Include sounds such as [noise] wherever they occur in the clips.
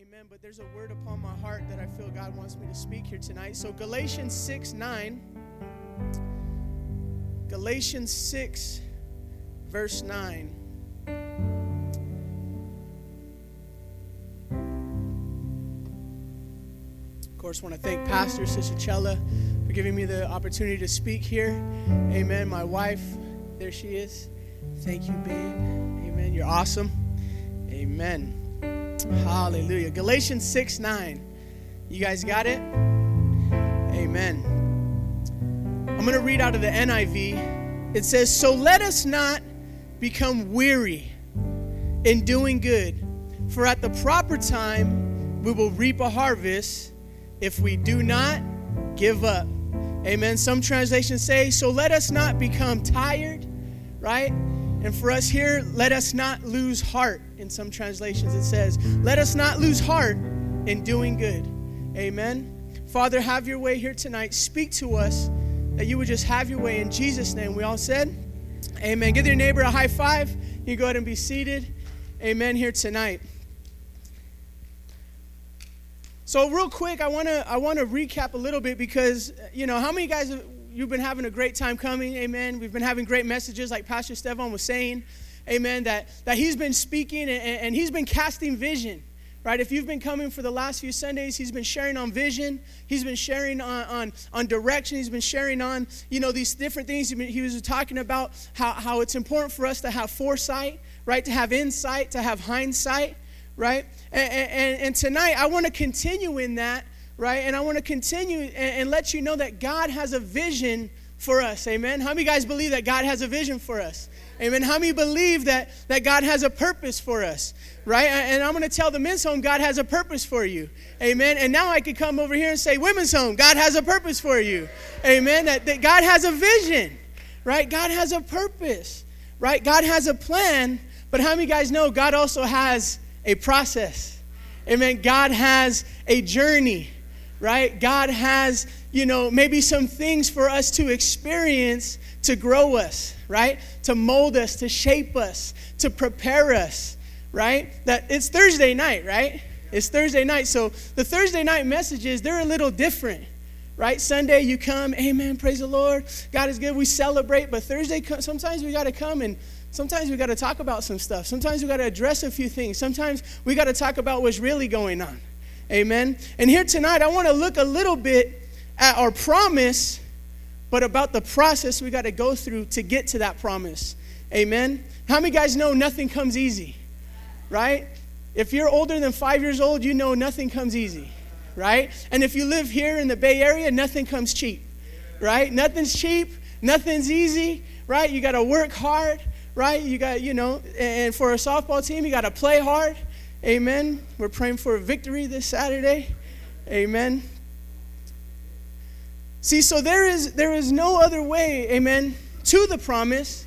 Amen. But there's a word upon my heart that I feel God wants me to speak here tonight. So, Galatians 6 9. Galatians 6, verse 9. Of course, I want to thank Pastor Sister for giving me the opportunity to speak here. Amen. My wife, there she is. Thank you, babe. Amen. You're awesome. Amen. Hallelujah. Galatians 6 9. You guys got it? Amen. I'm going to read out of the NIV. It says, So let us not become weary in doing good, for at the proper time we will reap a harvest if we do not give up. Amen. Some translations say, So let us not become tired, right? And for us here, let us not lose heart. In some translations, it says, Let us not lose heart in doing good. Amen. Father, have your way here tonight. Speak to us that you would just have your way in Jesus' name. We all said, Amen. Give your neighbor a high five. You go ahead and be seated. Amen. Here tonight. So real quick, I want to I want to recap a little bit because you know how many guys you've been having a great time coming, amen. We've been having great messages, like Pastor Stefan was saying, amen. That that he's been speaking and, and he's been casting vision, right? If you've been coming for the last few Sundays, he's been sharing on vision, he's been sharing on on, on direction, he's been sharing on you know these different things. He, was talking about how how it's important for us to have foresight, right? To have insight, to have hindsight right? And, and, and tonight, I want to continue in that, right? And I want to continue and, and, let you know that God has a vision for us. Amen. How many guys believe that God has a vision for us? Amen. How many believe that, that God has a purpose for us? Right? And I'm going to tell the men's home, God has a purpose for you. Amen. And now I could come over here and say, women's home, God has a purpose for you. Amen. That, that God has a vision, right? God has a purpose, right? God has a plan. But how many guys know God also has a process. Amen. God has a journey, right? God has, you know, maybe some things for us to experience to grow us, right? To mold us, to shape us, to prepare us, right? That it's Thursday night, right? It's Thursday night. So the Thursday night messages, they're a little different. Right? Sunday you come, amen, praise the Lord. God is good. We celebrate, but Thursday sometimes we got to come and Sometimes we got to talk about some stuff. Sometimes we got to address a few things. Sometimes we got to talk about what's really going on. Amen. And here tonight, I want to look a little bit at our promise, but about the process we got to go through to get to that promise. Amen. How many guys know nothing comes easy? Right? If you're older than five years old, you know nothing comes easy. Right? And if you live here in the Bay Area, nothing comes cheap. Right? Nothing's cheap. Nothing's easy. Right? You got to work hard right? You got, you know, and for a softball team, you got to play hard. Amen. We're praying for a victory this Saturday. Amen. See, so there is there is no other way, amen, to the promise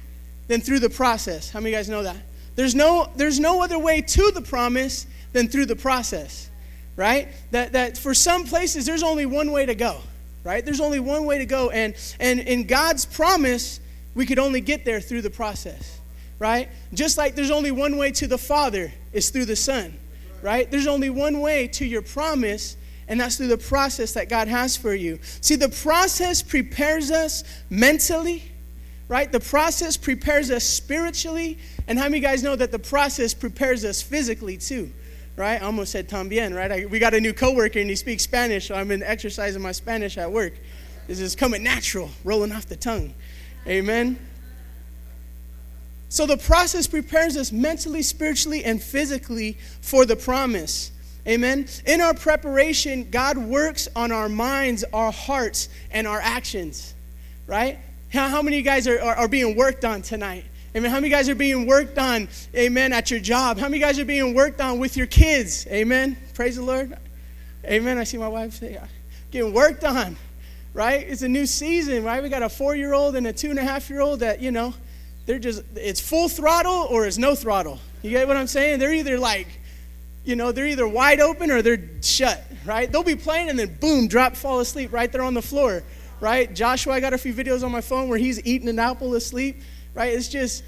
than through the process. How many of you guys know that? There's no there's no other way to the promise than through the process. Right? That that for some places there's only one way to go. Right? There's only one way to go and and in God's promise we could only get there through the process, right? Just like there's only one way to the Father is through the Son, right? There's only one way to your promise, and that's through the process that God has for you. See, the process prepares us mentally, right? The process prepares us spiritually, and how many guys know that the process prepares us physically too? Right? I almost said también, right? I, we got a new coworker and he speaks Spanish, so I've been exercising my Spanish at work. This is coming natural, rolling off the tongue. Amen. So the process prepares us mentally, spiritually, and physically for the promise. Amen. In our preparation, God works on our minds, our hearts, and our actions. Right? How, how many of you guys are, are, are being worked on tonight? Amen. How many guys are being worked on, amen, at your job? How many guys are being worked on with your kids? Amen. Praise the Lord. Amen. I see my wife say, getting worked on right? It's a new season, right? We got a four year old and a two and a half year old that, you know, they're just, it's full throttle or it's no throttle. You get what I'm saying? They're either like, you know, they're either wide open or they're shut, right? They'll be playing and then boom, drop, fall asleep right there on the floor, right? Joshua, I got a few videos on my phone where he's eating an apple asleep, right? It's just,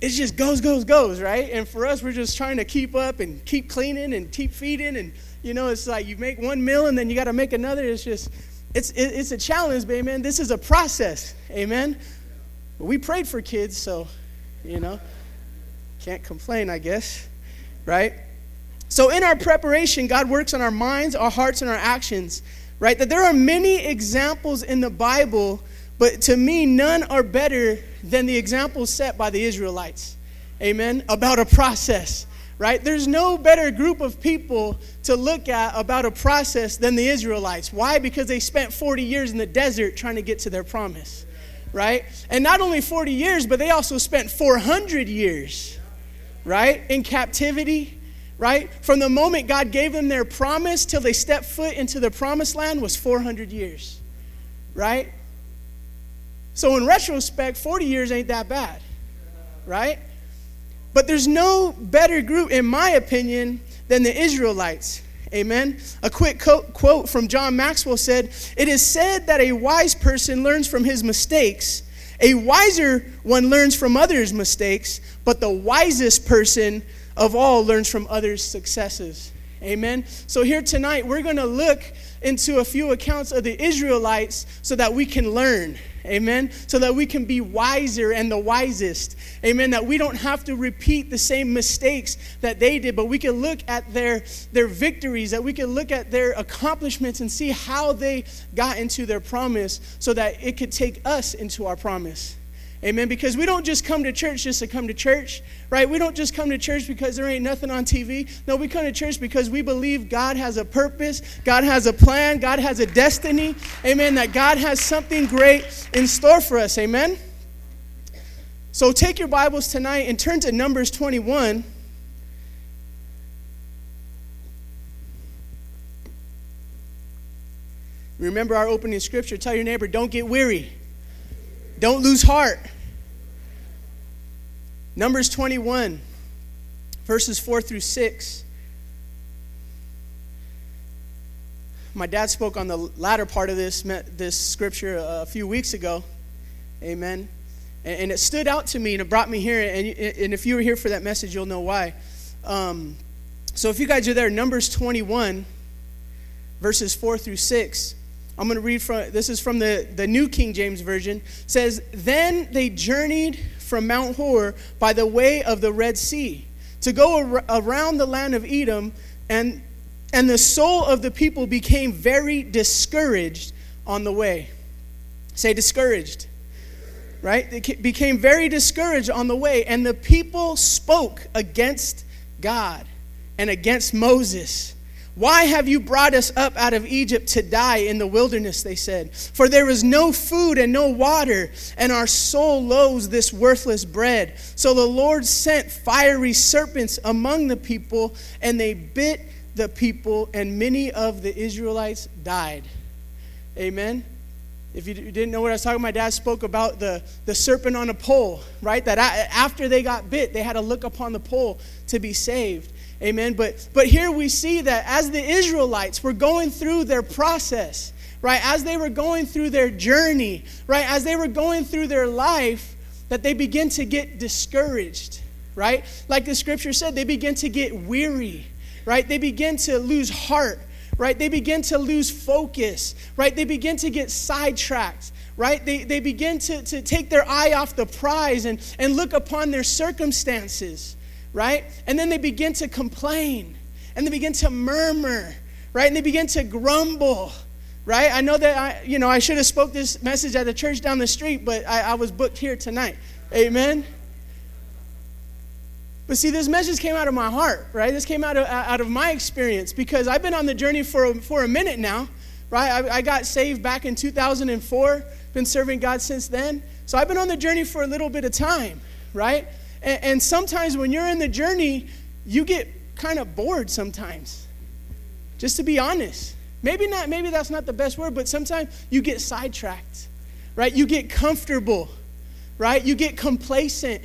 it just goes, goes, goes, right? And for us, we're just trying to keep up and keep cleaning and keep feeding. And, you know, it's like you make one meal and then you got to make another. It's just, it's, it's a challenge, but amen. This is a process, amen. We prayed for kids, so, you know, can't complain, I guess, right? So, in our preparation, God works on our minds, our hearts, and our actions, right? That there are many examples in the Bible but to me, none are better than the examples set by the Israelites. Amen. About a process, right? There's no better group of people to look at about a process than the Israelites. Why? Because they spent 40 years in the desert trying to get to their promise, right? And not only 40 years, but they also spent 400 years, right? In captivity, right? From the moment God gave them their promise till they stepped foot into the promised land was 400 years, right? So, in retrospect, 40 years ain't that bad, right? But there's no better group, in my opinion, than the Israelites. Amen. A quick quote from John Maxwell said It is said that a wise person learns from his mistakes, a wiser one learns from others' mistakes, but the wisest person of all learns from others' successes. Amen. So, here tonight, we're going to look into a few accounts of the Israelites so that we can learn. Amen. So that we can be wiser and the wisest. Amen. That we don't have to repeat the same mistakes that they did, but we can look at their, their victories, that we can look at their accomplishments and see how they got into their promise so that it could take us into our promise. Amen. Because we don't just come to church just to come to church, right? We don't just come to church because there ain't nothing on TV. No, we come to church because we believe God has a purpose, God has a plan, God has a destiny. Amen. That God has something great in store for us. Amen. So take your Bibles tonight and turn to Numbers 21. Remember our opening scripture. Tell your neighbor, don't get weary. Don't lose heart. Numbers 21, verses 4 through 6. My dad spoke on the latter part of this, this scripture a few weeks ago. Amen. And, it stood out to me and it brought me here. And, if you were here for that message, you'll know why. Um, so if you guys are there, Numbers 21, verses 4 through 6. I'm going to read from this is from the, the New King James Version. It says, Then they journeyed from Mount Hor by the way of the Red Sea to go ar- around the land of Edom, and, and the soul of the people became very discouraged on the way. Say discouraged. Right? They became very discouraged on the way, and the people spoke against God and against Moses why have you brought us up out of Egypt to die in the wilderness? They said. For there is no food and no water, and our soul loathes this worthless bread. So the Lord sent fiery serpents among the people, and they bit the people, and many of the Israelites died. Amen. If you didn't know what I was talking my dad spoke about the, the serpent on a pole, right? That after they got bit, they had to look upon the pole to be saved. Amen. But but here we see that as the Israelites were going through their process, right? As they were going through their journey, right? As they were going through their life, that they begin to get discouraged, right? Like the scripture said, they begin to get weary, right? They begin to lose heart, right? They begin to lose focus, right? They begin to get sidetracked, right? They, they begin to, to take their eye off the prize and, and look upon their circumstances, right? And then they begin to complain and they begin to murmur, right? And they begin to grumble, right? I know that I, you know, I should have spoke this message at the church down the street, but I, I was booked here tonight. Amen. But see, this message came out of my heart, right? This came out of, out of my experience because I've been on the journey for a, for a minute now, right? I, I got saved back in 2004, been serving God since then. So I've been on the journey for a little bit of time, right? And, and sometimes when you're in the journey, you get kind of bored sometimes. Just to be honest. Maybe not, maybe that's not the best word, but sometimes you get sidetracked, right? You get comfortable, right? You get complacent,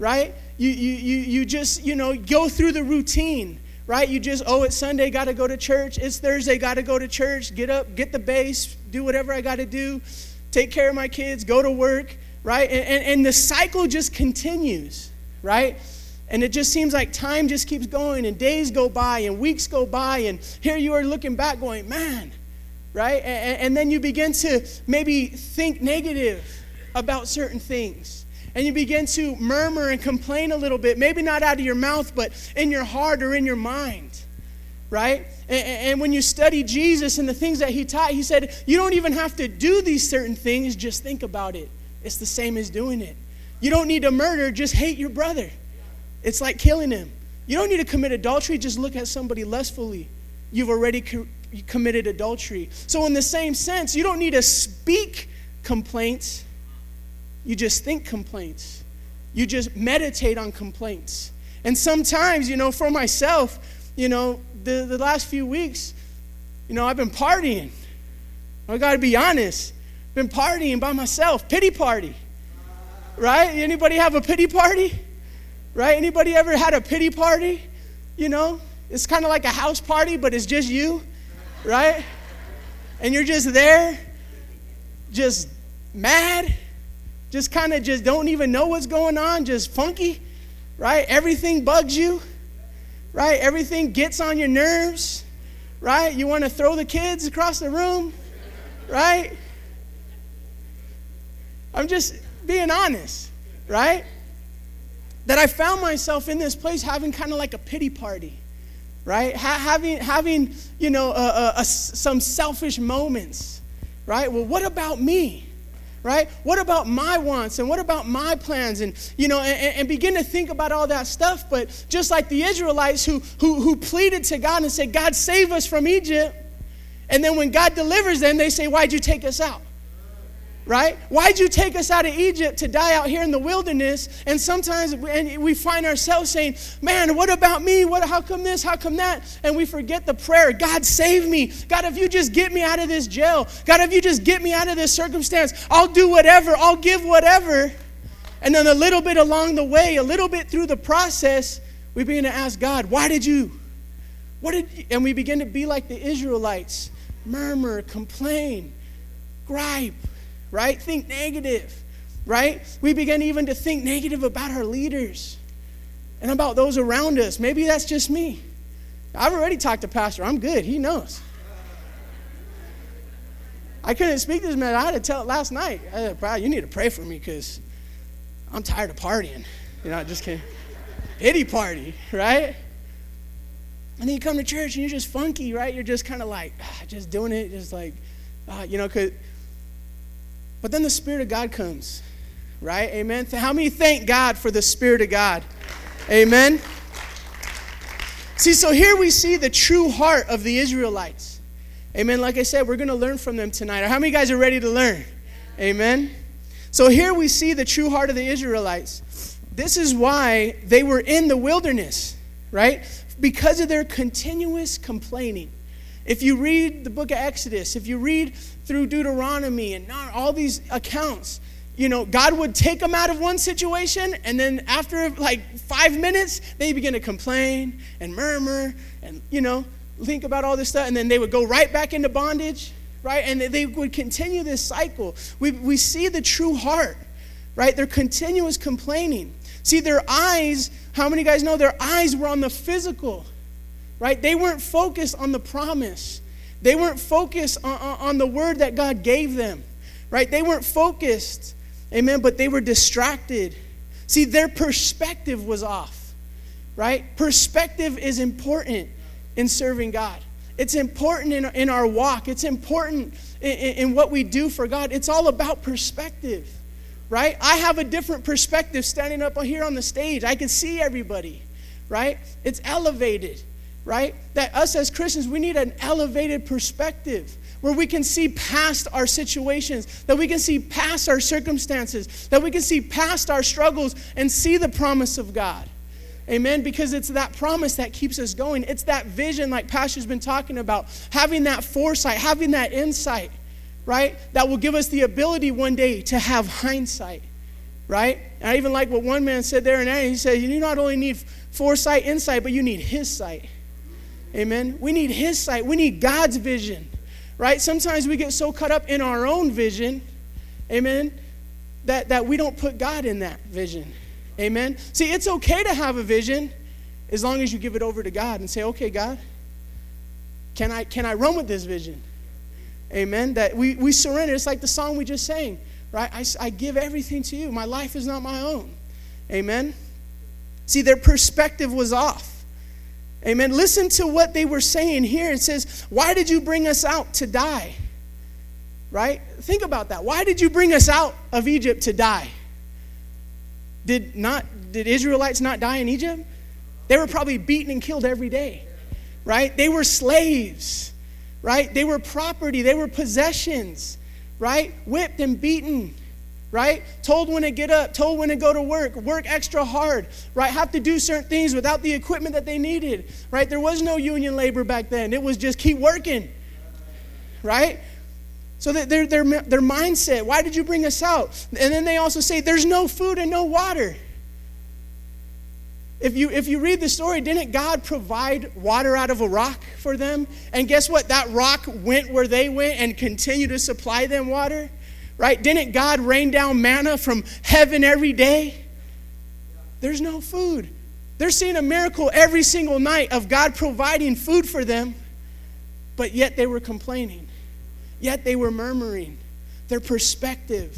right? You, you, you, you just, you know, go through the routine, right? You just, oh, it's Sunday, got to go to church. It's Thursday, got to go to church. Get up, get the base, do whatever I got to do, take care of my kids, go to work, right? And, and, and the cycle just continues, right? And it just seems like time just keeps going and days go by and weeks go by. And here you are looking back going, man, right? And, and then you begin to maybe think negative about certain things. And you begin to murmur and complain a little bit, maybe not out of your mouth, but in your heart or in your mind, right? And, and when you study Jesus and the things that he taught, he said, you don't even have to do these certain things, just think about it. It's the same as doing it. You don't need to murder, just hate your brother. It's like killing him. You don't need to commit adultery, just look at somebody lustfully. You've already co- committed adultery. So, in the same sense, you don't need to speak complaints, you just think complaints. You just meditate on complaints. And sometimes, you know, for myself, you know, the, the last few weeks, you know, I've been partying. I got to be honest. Been partying by myself, pity party. Right? Anybody have a pity party? Right? Anybody ever had a pity party? You know, it's kind of like a house party, but it's just you, right? And you're just there, just mad, just kind of just don't even know what's going on, just funky, right? Everything bugs you, right? Everything gets on your nerves, right? You want to throw the kids across the room, right? I'm just being honest, right? That I found myself in this place having kind of like a pity party, right? Ha- having, having, you know, some selfish moments, right? Well, what about me? right? What about my wants and what about my plans? And, you know, and, and, begin to think about all that stuff. But just like the Israelites who, who, who pleaded to God and said, God, save us from Egypt. And then when God delivers them, they say, Why'd you take us out? Right? Why'd you take us out of Egypt to die out here in the wilderness? And sometimes we find ourselves saying, Man, what about me? What, how come this? How come that? And we forget the prayer God, save me. God, if you just get me out of this jail, God, if you just get me out of this circumstance, I'll do whatever, I'll give whatever. And then a little bit along the way, a little bit through the process, we begin to ask God, Why did you? What did you? And we begin to be like the Israelites murmur, complain, gripe right? Think negative, right? We begin even to think negative about our leaders and about those around us. Maybe that's just me. I've already talked to Pastor. I'm good. He knows. I couldn't speak this man. I had to tell it last night. I said, Bro, you need to pray for me because I'm tired of partying. You know, I just can't. Pity party, right? And then you come to church and you're just funky, right? You're just kind of like, ah, just doing it, just like, uh, you know, because but then the Spirit of God comes, right? Amen. How many thank God for the Spirit of God? Amen. See, so here we see the true heart of the Israelites. Amen. Like I said, we're going to learn from them tonight. How many guys are ready to learn? Amen. So here we see the true heart of the Israelites. This is why they were in the wilderness, right? Because of their continuous complaining. If you read the book of Exodus, if you read through Deuteronomy and all these accounts, you know, God would take them out of one situation, and then after like five minutes, they begin to complain and murmur and, you know, think about all this stuff, and then they would go right back into bondage, right? And they would continue this cycle. We, we see the true heart, right? Their continuous complaining. See, their eyes, how many guys know their eyes were on the physical? right? They weren't focused on the promise. They weren't focused on, on, the word that God gave them, right? They weren't focused, amen, but they were distracted. See, their perspective was off, right? Perspective is important in serving God. It's important in, in our walk. It's important in, in what we do for God. It's all about perspective, right? I have a different perspective standing up here on the stage. I can see everybody, right? It's elevated right? That us as Christians, we need an elevated perspective where we can see past our situations, that we can see past our circumstances, that we can see past our struggles and see the promise of God. Amen. Because it's that promise that keeps us going. It's that vision, like Pastor's been talking about, having that foresight, having that insight, right? That will give us the ability one day to have hindsight, right? And I even like what one man said there and there. He said, You not only need foresight, insight, but you need his sight. Amen. We need His sight. We need God's vision, right? Sometimes we get so caught up in our own vision, amen, that, that we don't put God in that vision, Amen. See, it's okay to have a vision as long as you give it over to God and say, okay, God, can I, can I run with this vision? Amen. That we, we surrender. It's like the song we just sang, right? I, I give everything to you. My life is not my own. Amen. See, their perspective was off. Amen. Listen to what they were saying here. It says, Why did you bring us out to die? Right? Think about that. Why did you bring us out of Egypt to die? Did not did Israelites not die in Egypt? They were probably beaten and killed every day. Right? They were slaves. Right? They were property, they were possessions. Right? Whipped and beaten right? Told when to get up, told when to go to work, work extra hard, right? Have to do certain things without the equipment that they needed, right? There was no union labor back then. It was just keep working, right? So their, their, their mindset, why did you bring us out? And then they also say, there's no food and no water. If you, if you read the story, didn't God provide water out of a rock for them? And guess what? That rock went where they went and continued to supply them water right? Didn't God rain down manna from heaven every day? There's no food. They're seeing a miracle every single night of God providing food for them, but yet they were complaining. Yet they were murmuring. Their perspective,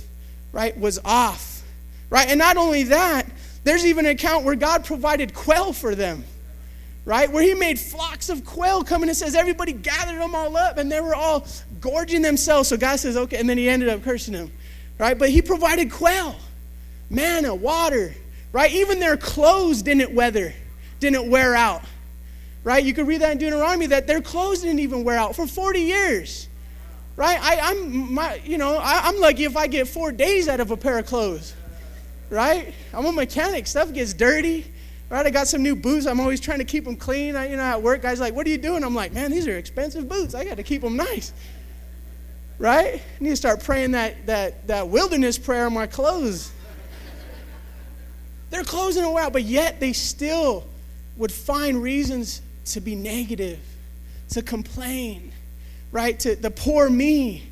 right, was off, right? And not only that, there's even an account where God provided quail for them right? Where he made flocks of quail come and says everybody gathered them all up and they were all gorging themselves. So God says, okay, and then he ended up cursing them, right? But he provided quail, manna, water, right? Even their clothes didn't weather, didn't wear out, right? You could read that in Deuteronomy that their clothes didn't even wear out for 40 years, right? I, am my, you know, I, I'm lucky if I get four days out of a pair of clothes, right? I'm a mechanic. Stuff gets dirty Right, I got some new boots. I'm always trying to keep them clean. I, you know, at work, guys like, "What are you doing?" I'm like, "Man, these are expensive boots. I got to keep them nice." Right? I need to start praying that that that wilderness prayer on my clothes. They're closing a while, but yet they still would find reasons to be negative, to complain, right? To the poor me,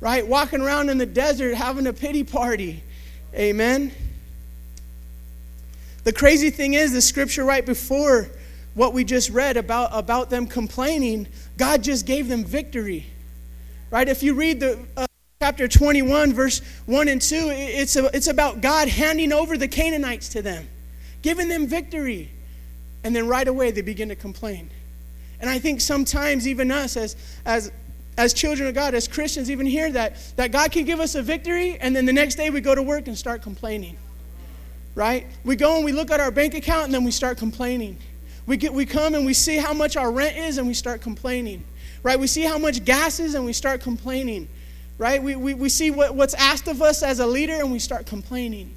right? Walking around in the desert having a pity party. Amen. The crazy thing is, the scripture right before what we just read about, about them complaining, God just gave them victory. Right? If you read the uh, chapter 21, verse 1 and 2, it's, a, it's about God handing over the Canaanites to them, giving them victory. And then right away they begin to complain. And I think sometimes even us as, as, as children of God, as Christians, even hear that, that God can give us a victory, and then the next day we go to work and start complaining right? We go and we look at our bank account and then we start complaining. We, get, we come and we see how much our rent is and we start complaining, right? We see how much gas is and we start complaining, right? We, we, we see what, what's asked of us as a leader and we start complaining.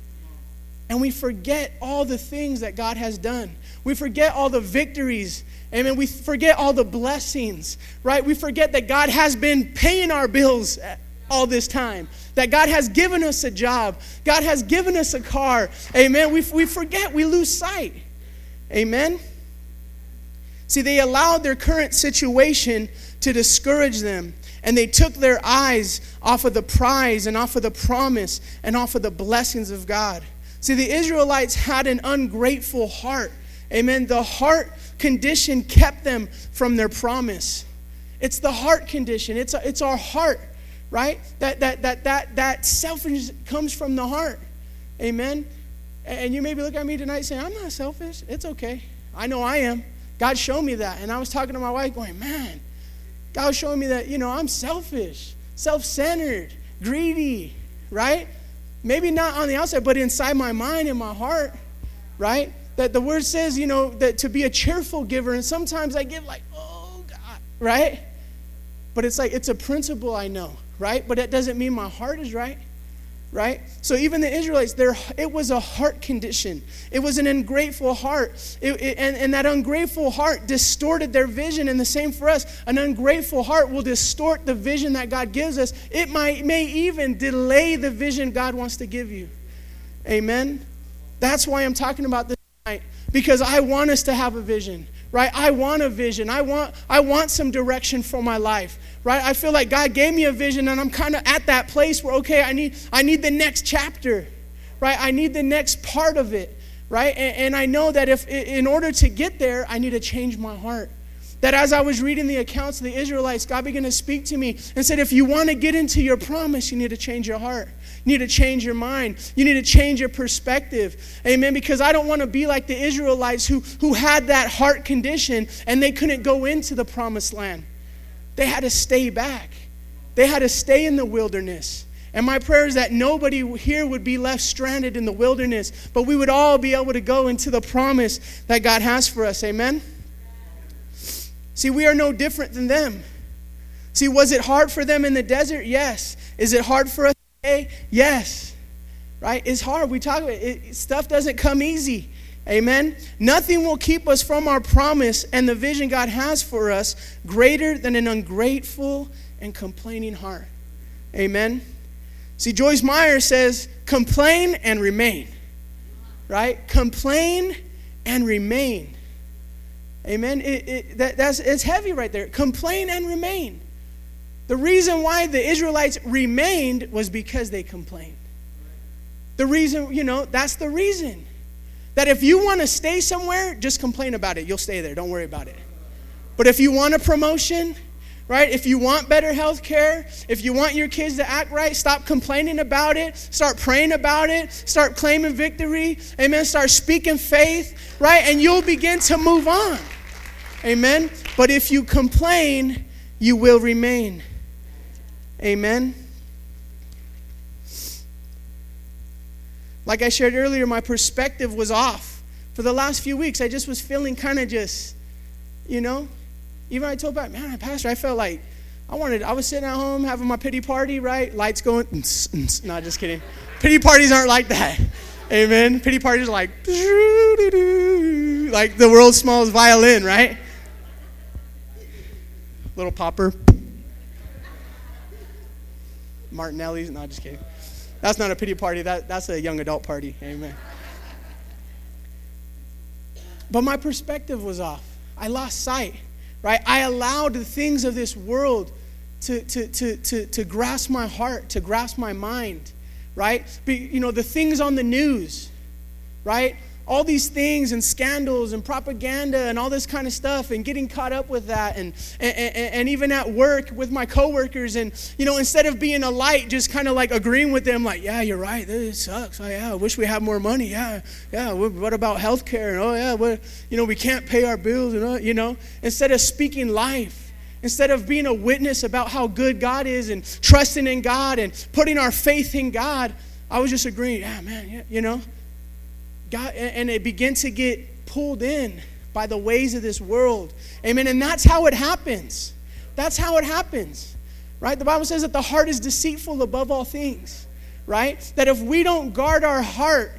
And we forget all the things that God has done. We forget all the victories. Amen. We forget all the blessings, right? We forget that God has been paying our bills all this time. That God has given us a job, God has given us a car. Amen. We, we forget, we lose sight. Amen. See, they allowed their current situation to discourage them, and they took their eyes off of the prize and off of the promise and off of the blessings of God. See, the Israelites had an ungrateful heart. Amen. The heart condition kept them from their promise. It's the heart condition, it's, it's our heart right? That that that that that selfishness comes from the heart. Amen. And you maybe look at me tonight saying, I'm not selfish. It's okay. I know I am. God showed me that. And I was talking to my wife going, man, God was showing me that, you know, I'm selfish, self-centered, greedy, right? Maybe not on the outside, but inside my mind and my heart, right? That the word says, you know, that to be a cheerful giver. And sometimes I give like, oh God, right? But it's like, it's a principle I know right? But that doesn't mean my heart is right, right? So even the Israelites, there it was a heart condition. It was an ungrateful heart, it, it, and, and that ungrateful heart distorted their vision. And the same for us, an ungrateful heart will distort the vision that God gives us. It might may even delay the vision God wants to give you. Amen. That's why I'm talking about this tonight because I want us to have a vision right i want a vision i want i want some direction for my life right i feel like god gave me a vision and i'm kind of at that place where okay i need i need the next chapter right i need the next part of it right? And, and I know that if in order to get there, I need to change my heart. That as I was reading the accounts of the Israelites, God began to speak to me and said, if you want to get into your promise, you need to change your heart. You need to change your mind. You need to change your perspective. Amen. Because I don't want to be like the Israelites who, who had that heart condition and they couldn't go into the promised land. They had to stay back, they had to stay in the wilderness. And my prayer is that nobody here would be left stranded in the wilderness, but we would all be able to go into the promise that God has for us. Amen? See, we are no different than them. See, was it hard for them in the desert? Yes. Is it hard for us today? Yes. Right? It's hard. We talk about it. Stuff doesn't come easy. Amen. Nothing will keep us from our promise and the vision God has for us greater than an ungrateful and complaining heart. Amen. See, Joyce Meyer says, complain and remain. Right? Complain and remain. Amen. It, it, that, that's, it's heavy right there. Complain and remain. The reason why the Israelites remained was because they complained. The reason, you know, that's the reason. That if you want to stay somewhere, just complain about it. You'll stay there. Don't worry about it. But if you want a promotion, right? If you want better health care, if you want your kids to act right, stop complaining about it. Start praying about it. Start claiming victory. Amen. Start speaking faith, right? And you'll begin to move on. Amen. But if you complain, you will remain. Amen. Like I shared earlier, my perspective was off. For the last few weeks, I just was feeling kind of just, you know, even I told back, man, Pastor, I felt like I wanted, I was sitting at home having my pity party, right? Lights going, no, just kidding. Pity parties aren't like that. [laughs] Amen. Pity parties are like, [laughs] like the world's smallest violin, right? Little popper. Martinelli's, no, just kidding. That's not a pity party, that, that's a young adult party. Amen. But my perspective was off. I lost sight, right? I allowed the things of this world to, to, to, to, to grasp my heart, to grasp my mind, right? But, you know, the things on the news, right? All these things and scandals and propaganda and all this kind of stuff and getting caught up with that and, and, and even at work with my coworkers and you know instead of being a light just kind of like agreeing with them like yeah you're right. This sucks. Oh yeah i wish we had more money. Yeah yeah what about health care oh yeah what, you know we can't pay our bills and uh, you know? Instead of speaking life instead of being a witness about how good god is and trusting in god and putting our faith in god i was just agreeing yeah man yeah, you know God, and it began to get pulled in by the ways of this world. Amen. And that's how it happens. That's how it happens. Right? The Bible says that the heart is deceitful above all things. Right? That if we don't guard our heart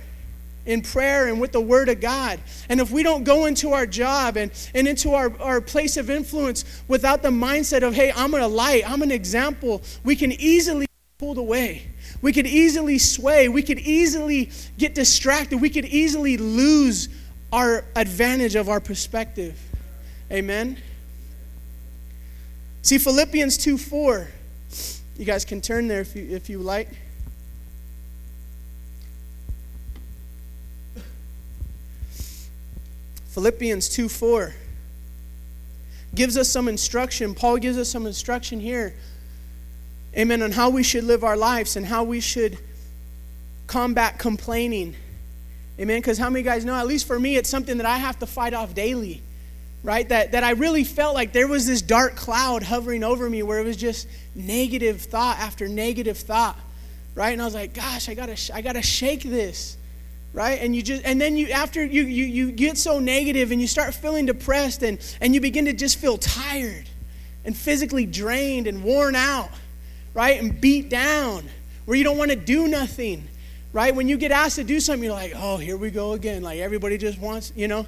in prayer and with the word of God, and if we don't go into our job and, and into our, our place of influence without the mindset of, hey, I'm a light, I'm an example, we can easily be pulled away. We could easily sway. We could easily get distracted. We could easily lose our advantage of our perspective. Amen. See, Philippians 2 4. You guys can turn there if you, if you like. Philippians 2 4 gives us some instruction. Paul gives us some instruction here amen, on how we should live our lives and how we should combat complaining. Amen. Because how many guys know, at least for me, it's something that I have to fight off daily, right? That, that I really felt like there was this dark cloud hovering over me where it was just negative thought after negative thought, right? And I was like, gosh, I gotta, I gotta shake this, right? And you just, and then you, after you, you, you get so negative and you start feeling depressed and, and you begin to just feel tired and physically drained and worn out right? And beat down, where you don't want to do nothing, right? When you get asked to do something, you're like, oh, here we go again. Like everybody just wants, you know.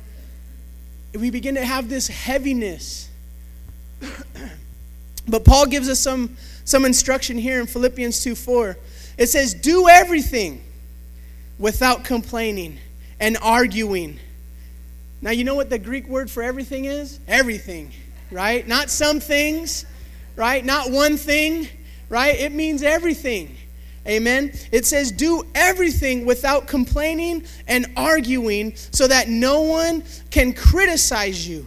We begin to have this heaviness. [clears throat] but Paul gives us some, some instruction here in Philippians 2 4. It says, Do everything without complaining and arguing. Now, you know what the Greek word for everything is? Everything, right? Not some things, right? Not one thing, right? It means everything. Amen. It says, do everything without complaining and arguing so that no one can criticize you.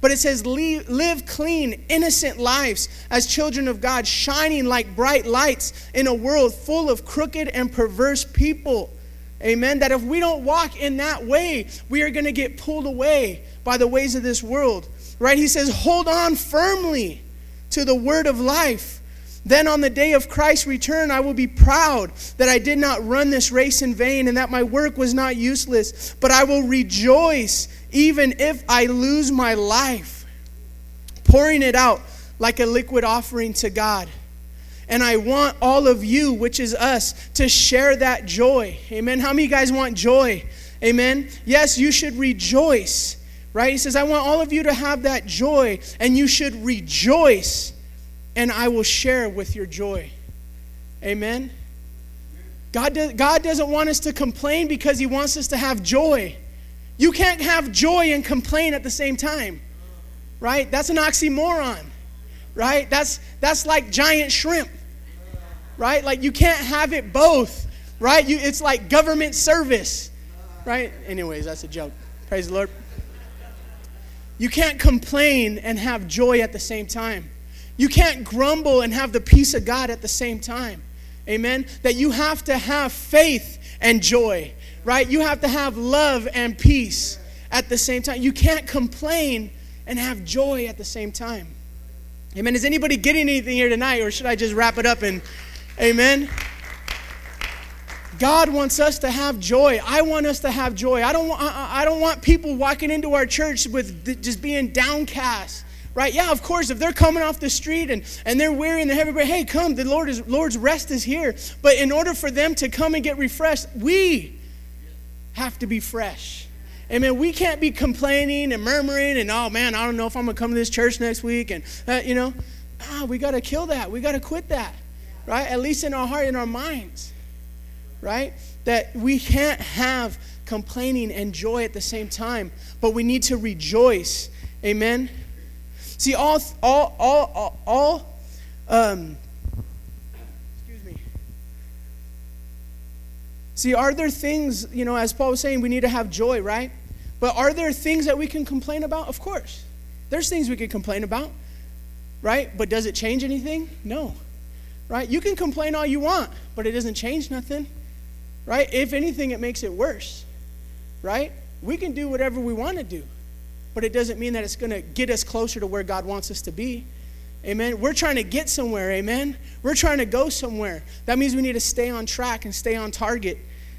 But it says, live clean, innocent lives as children of God, shining like bright lights in a world full of crooked and perverse people. Amen. That if we don't walk in that way, we are going to get pulled away by the ways of this world. Right? He says, hold on firmly to the word of life then on the day of Christ's return, I will be proud that I did not run this race in vain and that my work was not useless, but I will rejoice even if I lose my life, pouring it out like a liquid offering to God. And I want all of you, which is us, to share that joy. Amen. How many of you guys want joy? Amen. Yes, you should rejoice, right? He says, I want all of you to have that joy, and you should rejoice and I will share with your joy. Amen. God, does, God doesn't want us to complain because He wants us to have joy. You can't have joy and complain at the same time, right? That's an oxymoron, right? That's, that's like giant shrimp, right? Like you can't have it both, right? You, it's like government service, right? Anyways, that's a joke. Praise the Lord. You can't complain and have joy at the same time. You can't grumble and have the peace of God at the same time. Amen. That you have to have faith and joy, right? You have to have love and peace at the same time. You can't complain and have joy at the same time. Amen. Is anybody getting anything here tonight, or should I just wrap it up and amen? God wants us to have joy. I want us to have joy. I don't, I don't want people walking into our church with just being downcast right? Yeah, of course, if they're coming off the street and, and they're weary and they're heavy, but hey, come, the Lord is, Lord's rest is here. But in order for them to come and get refreshed, we have to be fresh. Amen. We can't be complaining and murmuring and, oh man, I don't know if I'm going to come to this church next week. And, uh, you know, ah, we got to kill that. We got to quit that, right? At least in our heart, in our minds, right? That we can't have complaining and joy at the same time, but we need to rejoice. Amen. See, all, all, all, all, um, excuse me. See, are there things, you know, as Paul was saying, we need to have joy, right? But are there things that we can complain about? Of course. There's things we can complain about, right? But does it change anything? No. Right? You can complain all you want, but it doesn't change nothing. Right? If anything, it makes it worse. Right? We can do whatever we want to do but it doesn't mean that it's going to get us closer to where God wants us to be. Amen. We're trying to get somewhere. Amen. We're trying to go somewhere. That means we need to stay on track and stay on target.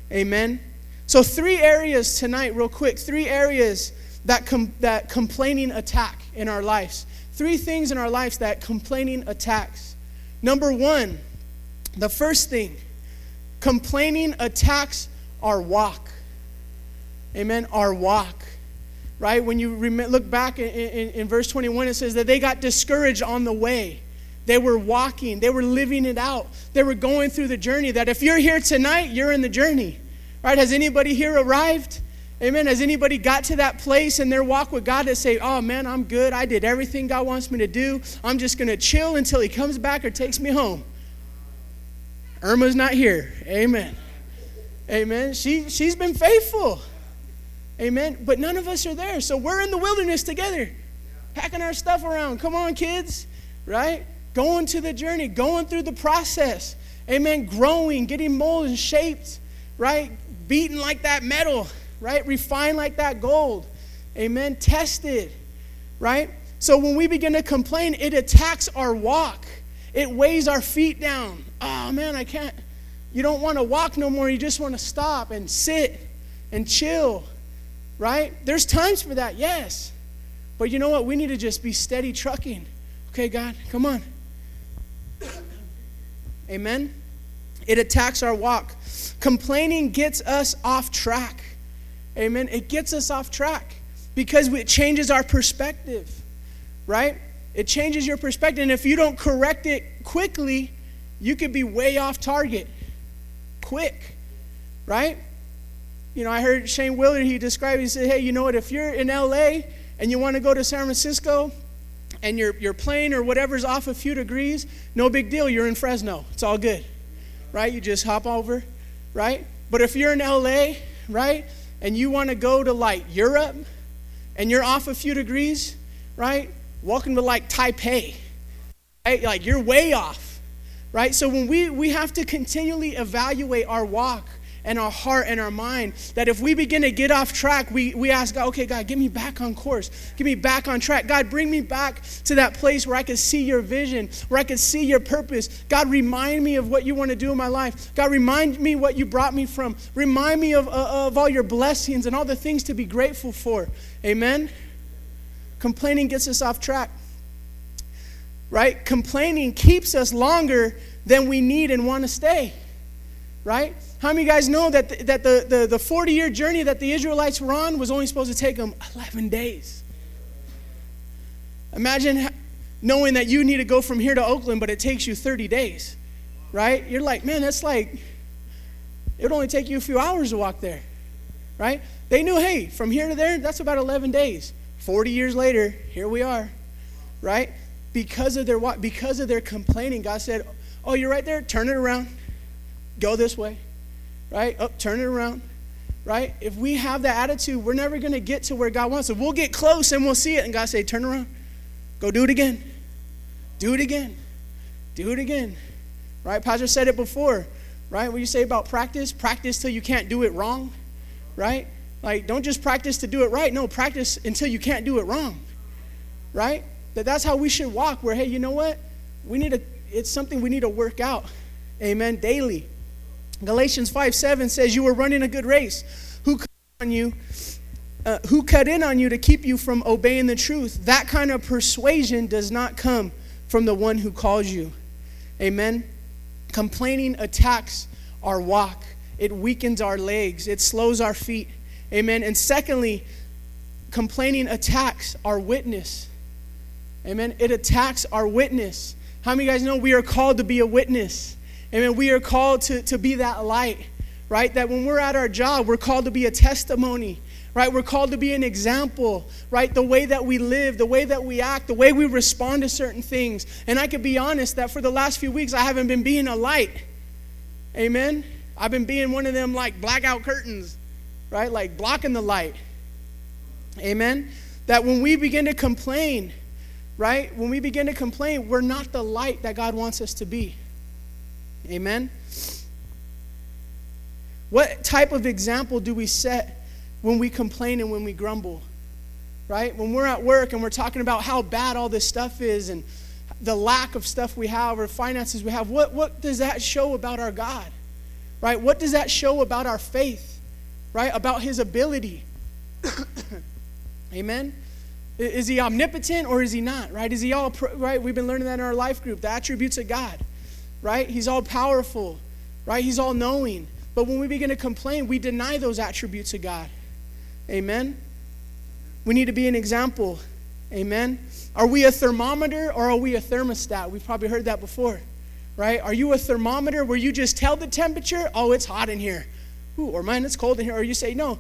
Amen. So, three areas tonight, real quick. Three areas that, com- that complaining attack in our lives. Three things in our lives that complaining attacks. Number one, the first thing, complaining attacks our walk. Amen. Our walk right? When you look back in, in, in verse 21, it says that they got discouraged on the way. They were walking, they were living it out, they were going through the journey. That if you're here tonight, you're in the journey, right? Has anybody here arrived? Amen. Has anybody got to that place in their walk with God that say, oh man, I'm good. I did everything God wants me to do. I'm just going to chill until He comes back or takes me home? Irma's not here. Amen. Amen. She, she's been faithful. Amen. But none of us are there. So we're in the wilderness together, packing our stuff around. Come on, kids, right? Going to the journey, going through the process. Amen. Growing, getting molded and shaped, right? Beaten like that metal, right? Refined like that gold. Amen. Tested, right? So when we begin to complain, it attacks our walk. It weighs our feet down. Oh man, I can't. You don't want to walk no more. You just want to stop and sit and chill right? There's times for that, yes. But you know what? We need to just be steady trucking. Okay, God, come on. Amen. It attacks our walk. Complaining gets us off track. Amen. It gets us off track because it changes our perspective, right? It changes your perspective. And if you don't correct it quickly, you could be way off target quick, right? You know, I heard Shane Willard, he described, he said, hey, you know what, if you're in LA and you want to go to San Francisco and your, your plane or whatever's off a few degrees, no big deal, you're in Fresno. It's all good. right? You just hop over, right? But if you're in LA, right, and you want to go to like Europe and you're off a few degrees, right? Welcome to like Taipei. Right? Like you're way off, right? So when we we have to continually evaluate our walk and our heart and our mind that if we begin to get off track, we, we ask God, okay, God, get me back on course. Get me back on track. God, bring me back to that place where I can see your vision, where I can see your purpose. God, remind me of what you want to do in my life. God, remind me what you brought me from. Remind me of, uh, of all your blessings and all the things to be grateful for. Amen? Complaining gets us off track. Right? Complaining keeps us longer than we need and want to stay. Right? How many guys know that the, that the, the, the 40 year journey that the Israelites were on was only supposed to take them 11 days? Imagine knowing that you need to go from here to Oakland, but it takes you 30 days, right? You're like, man, that's like, it would only take you a few hours to walk there, right? They knew, hey, from here to there, that's about 11 days. 40 years later, here we are, right? Because of their because of their complaining, God said, "Oh, you're right there. Turn it around. Go this way." right? Up, oh, turn it around, right? If we have that attitude, we're never going to get to where God wants us. We'll get close and we'll see it, and God say, turn around, go do it again, do it again, do it again, right? Pastor said it before, right? What you say about practice, practice till you can't do it wrong, right? Like, don't just practice to do it right. No, practice until you can't do it wrong, right? That that's how we should walk. Where hey, you know what? We need to. It's something we need to work out. Amen. Daily. Galatians 5 7 says, You were running a good race. Who cut on you? Uh, who cut in on you to keep you from obeying the truth? That kind of persuasion does not come from the one who calls you. Amen. Complaining attacks our walk, it weakens our legs, it slows our feet. Amen. And secondly, complaining attacks our witness. Amen. It attacks our witness. How many of you guys know we are called to be a witness? Amen. We are called to, to be that light, right? That when we're at our job, we're called to be a testimony, right? We're called to be an example, right? The way that we live, the way that we act, the way we respond to certain things. And I could be honest that for the last few weeks, I haven't been being a light. Amen. I've been being one of them like blackout curtains, right? Like blocking the light. Amen. That when we begin to complain, right? When we begin to complain, we're not the light that God wants us to be. Amen? What type of example do we set when we complain and when we grumble? Right? When we're at work and we're talking about how bad all this stuff is and the lack of stuff we have or finances we have, what, what does that show about our God? Right? What does that show about our faith? Right? About His ability? [coughs] Amen? Is He omnipotent or is He not? Right? Is He all, right? We've been learning that in our life group, the attributes of God right? He's all powerful, right? He's all knowing. But when we begin to complain, we deny those attributes of God. Amen? We need to be an example. Amen? Are we a thermometer or are we a thermostat? We've probably heard that before, right? Are you a thermometer where you just tell the temperature, oh, it's hot in here? Ooh, or man, it's cold in here. Or you say, no,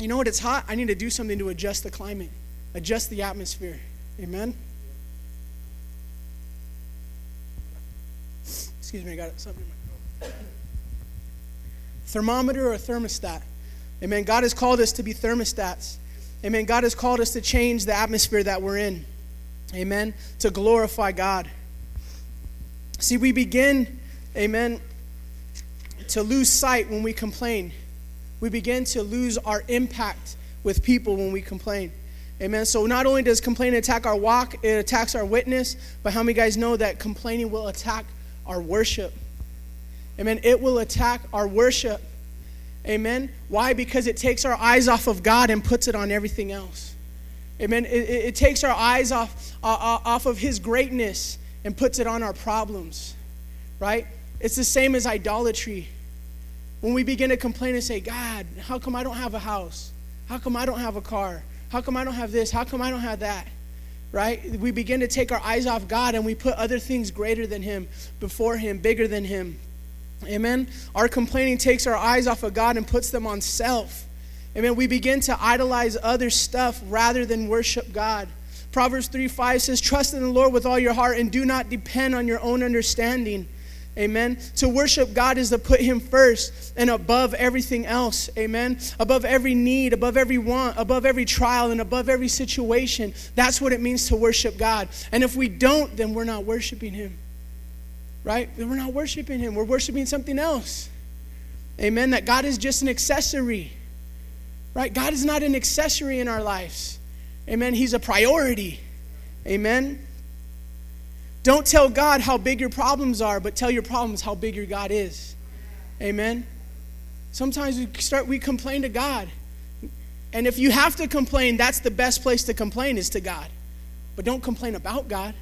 you know what, it's hot. I need to do something to adjust the climate, adjust the atmosphere. Amen? Excuse me, I got something in my throat. Thermometer or thermostat. Amen. God has called us to be thermostats. Amen. God has called us to change the atmosphere that we're in. Amen. To glorify God. See, we begin, amen, to lose sight when we complain. We begin to lose our impact with people when we complain. Amen. So not only does complaining attack our walk, it attacks our witness, but how many guys know that complaining will attack our worship. Amen. It will attack our worship. Amen. Why? Because it takes our eyes off of God and puts it on everything else. Amen. It, it, takes our eyes off, uh, off of His greatness and puts it on our problems. Right? It's the same as idolatry. When we begin to complain and say, God, how come I don't have a house? How come I don't have a car? How come I don't have this? How come I don't have that? Right? We begin to take our eyes off God and we put other things greater than Him, before Him, bigger than Him. Amen. Our complaining takes our eyes off of God and puts them on self. Amen. We begin to idolize other stuff rather than worship God. Proverbs 3 5 says, Trust in the Lord with all your heart and do not depend on your own understanding. Amen. To worship God is to put Him first and above everything else. Amen. Above every need, above every want, above every trial, and above every situation. That's what it means to worship God. And if we don't, then we're not worshiping Him. Right? Then we're not worshiping Him. We're worshiping something else. Amen. That God is just an accessory. Right? God is not an accessory in our lives. Amen. He's a priority. Amen. Don't tell God how big your problems are, but tell your problems how big your God is. Amen. Sometimes we start we complain to God. And if you have to complain, that's the best place to complain is to God. But don't complain about God.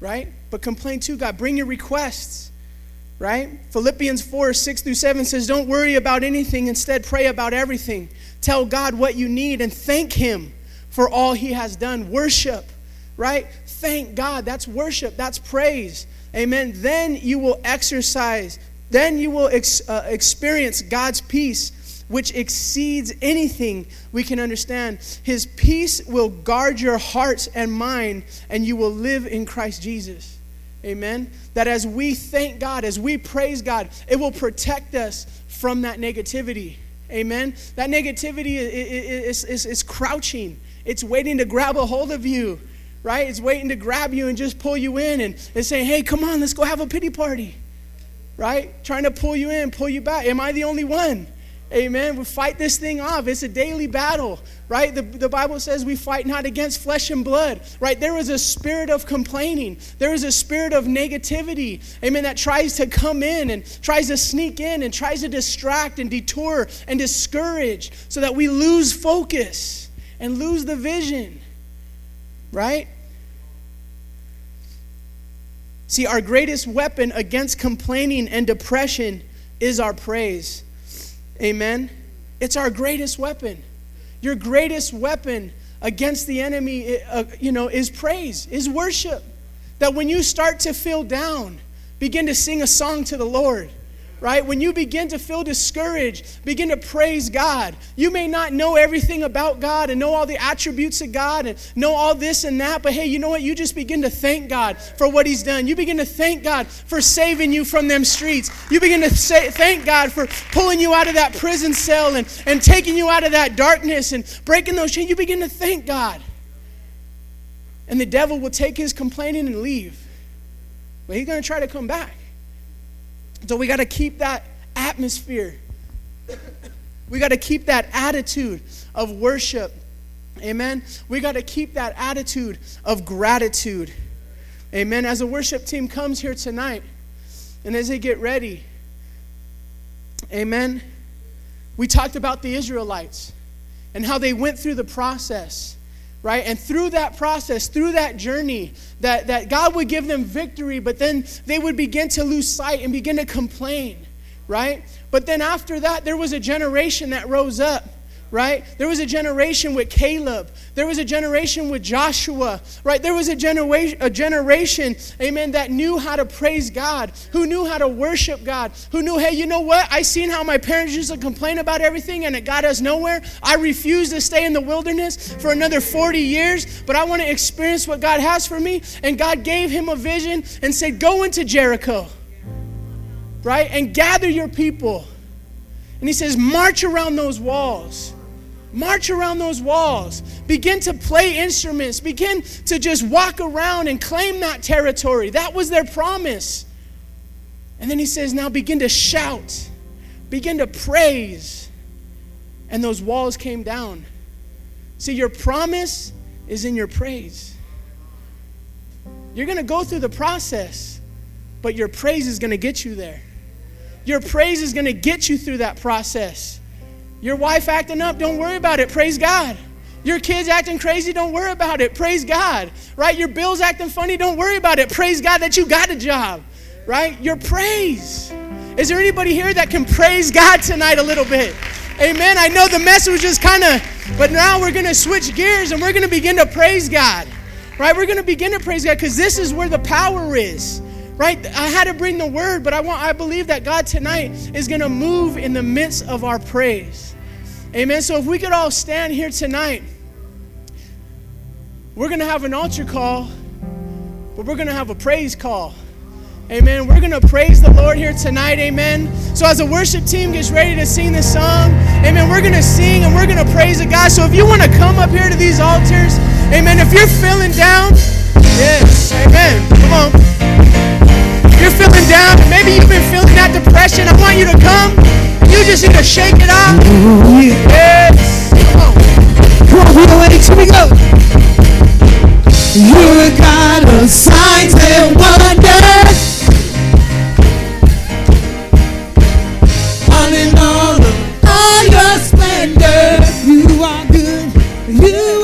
Right? But complain to God. Bring your requests. Right? Philippians 4, 6 through 7 says, Don't worry about anything, instead, pray about everything. Tell God what you need and thank Him for all He has done. Worship, right? thank God. That's worship, that's praise. Amen. Then you will exercise, then you will ex- uh, experience God's peace, which exceeds anything we can understand. His peace will guard your hearts and mind, and you will live in Christ Jesus. Amen. That as we thank God, as we praise God, it will protect us from that negativity. Amen. That negativity is, is, is, is crouching, it's waiting to grab a hold of you right? It's waiting to grab you and just pull you in and, and say, hey, come on, let's go have a pity party, right? Trying to pull you in, pull you back. Am I the only one? Amen. We fight this thing off. It's a daily battle, right? The, the Bible says we fight not against flesh and blood, right? There is a spirit of complaining. There is a spirit of negativity, amen, that tries to come in and tries to sneak in and tries to distract and detour and discourage so that we lose focus and lose the vision, right? See, our greatest weapon against complaining and depression is our praise. Amen. It's our greatest weapon. Your greatest weapon against the enemy, uh, you know, is praise, is worship. That when you start to feel down, begin to sing a song to the Lord right? When you begin to feel discouraged, begin to praise God. You may not know everything about God and know all the attributes of God and know all this and that, but hey, you know what? You just begin to thank God for what He's done. You begin to thank God for saving you from them streets. You begin to say, thank God for pulling you out of that prison cell and, and taking you out of that darkness and breaking those chains. You begin to thank God. And the devil will take his complaining and leave. But he's going to try to come back. So we got to keep that atmosphere. We got to keep that attitude of worship. Amen. We got to keep that attitude of gratitude. Amen. As the worship team comes here tonight and as they get ready, amen. We talked about the Israelites and how they went through the process right? And through that process, through that journey, that, that God would give them victory, but then they would begin to lose sight and begin to complain, right? But then after that, there was a generation that rose up right? There was a generation with Caleb. There was a generation with Joshua, right? There was a, genera- a generation, amen, that knew how to praise God, who knew how to worship God, who knew, hey, you know what? I seen how my parents used to complain about everything and it got us nowhere. I refuse to stay in the wilderness for another 40 years, but I want to experience what God has for me. And God gave him a vision and said, go into Jericho, right? And gather your people. And he says, march around those walls. March around those walls. Begin to play instruments. Begin to just walk around and claim that territory. That was their promise. And then he says, now begin to shout, begin to praise. And those walls came down. See, your promise is in your praise. You're going to go through the process, but your praise is going to get you there. Your praise is going to get you through that process. Your wife acting up, don't worry about it. Praise God. Your kids acting crazy, don't worry about it. Praise God. Right? Your bills acting funny, don't worry about it. Praise God that you got a job. Right? Your praise. Is there anybody here that can praise God tonight a little bit? Amen. I know the message was kind of, but now we're going to switch gears and we're going to begin to praise God. Right? We're going to begin to praise God because this is where the power is right i had to bring the word but i want i believe that god tonight is going to move in the midst of our praise Amen. So if we could all stand here tonight, we're going to have an altar call, but we're going to have a praise call. Amen. We're going to praise the Lord here tonight. Amen. So, as the worship team gets ready to sing this song, amen, we're going to sing and we're going to praise the God. So, if you want to come up here to these altars, amen, if you're feeling down, yes, amen. Come on. If you're feeling down, maybe you've been feeling that depression, I want you to come. You just need to shake it out. Yes. Come on. Come on, We're ready. Here we go. You're a God of signs and wonders. All in all of all your splendor, you are good. You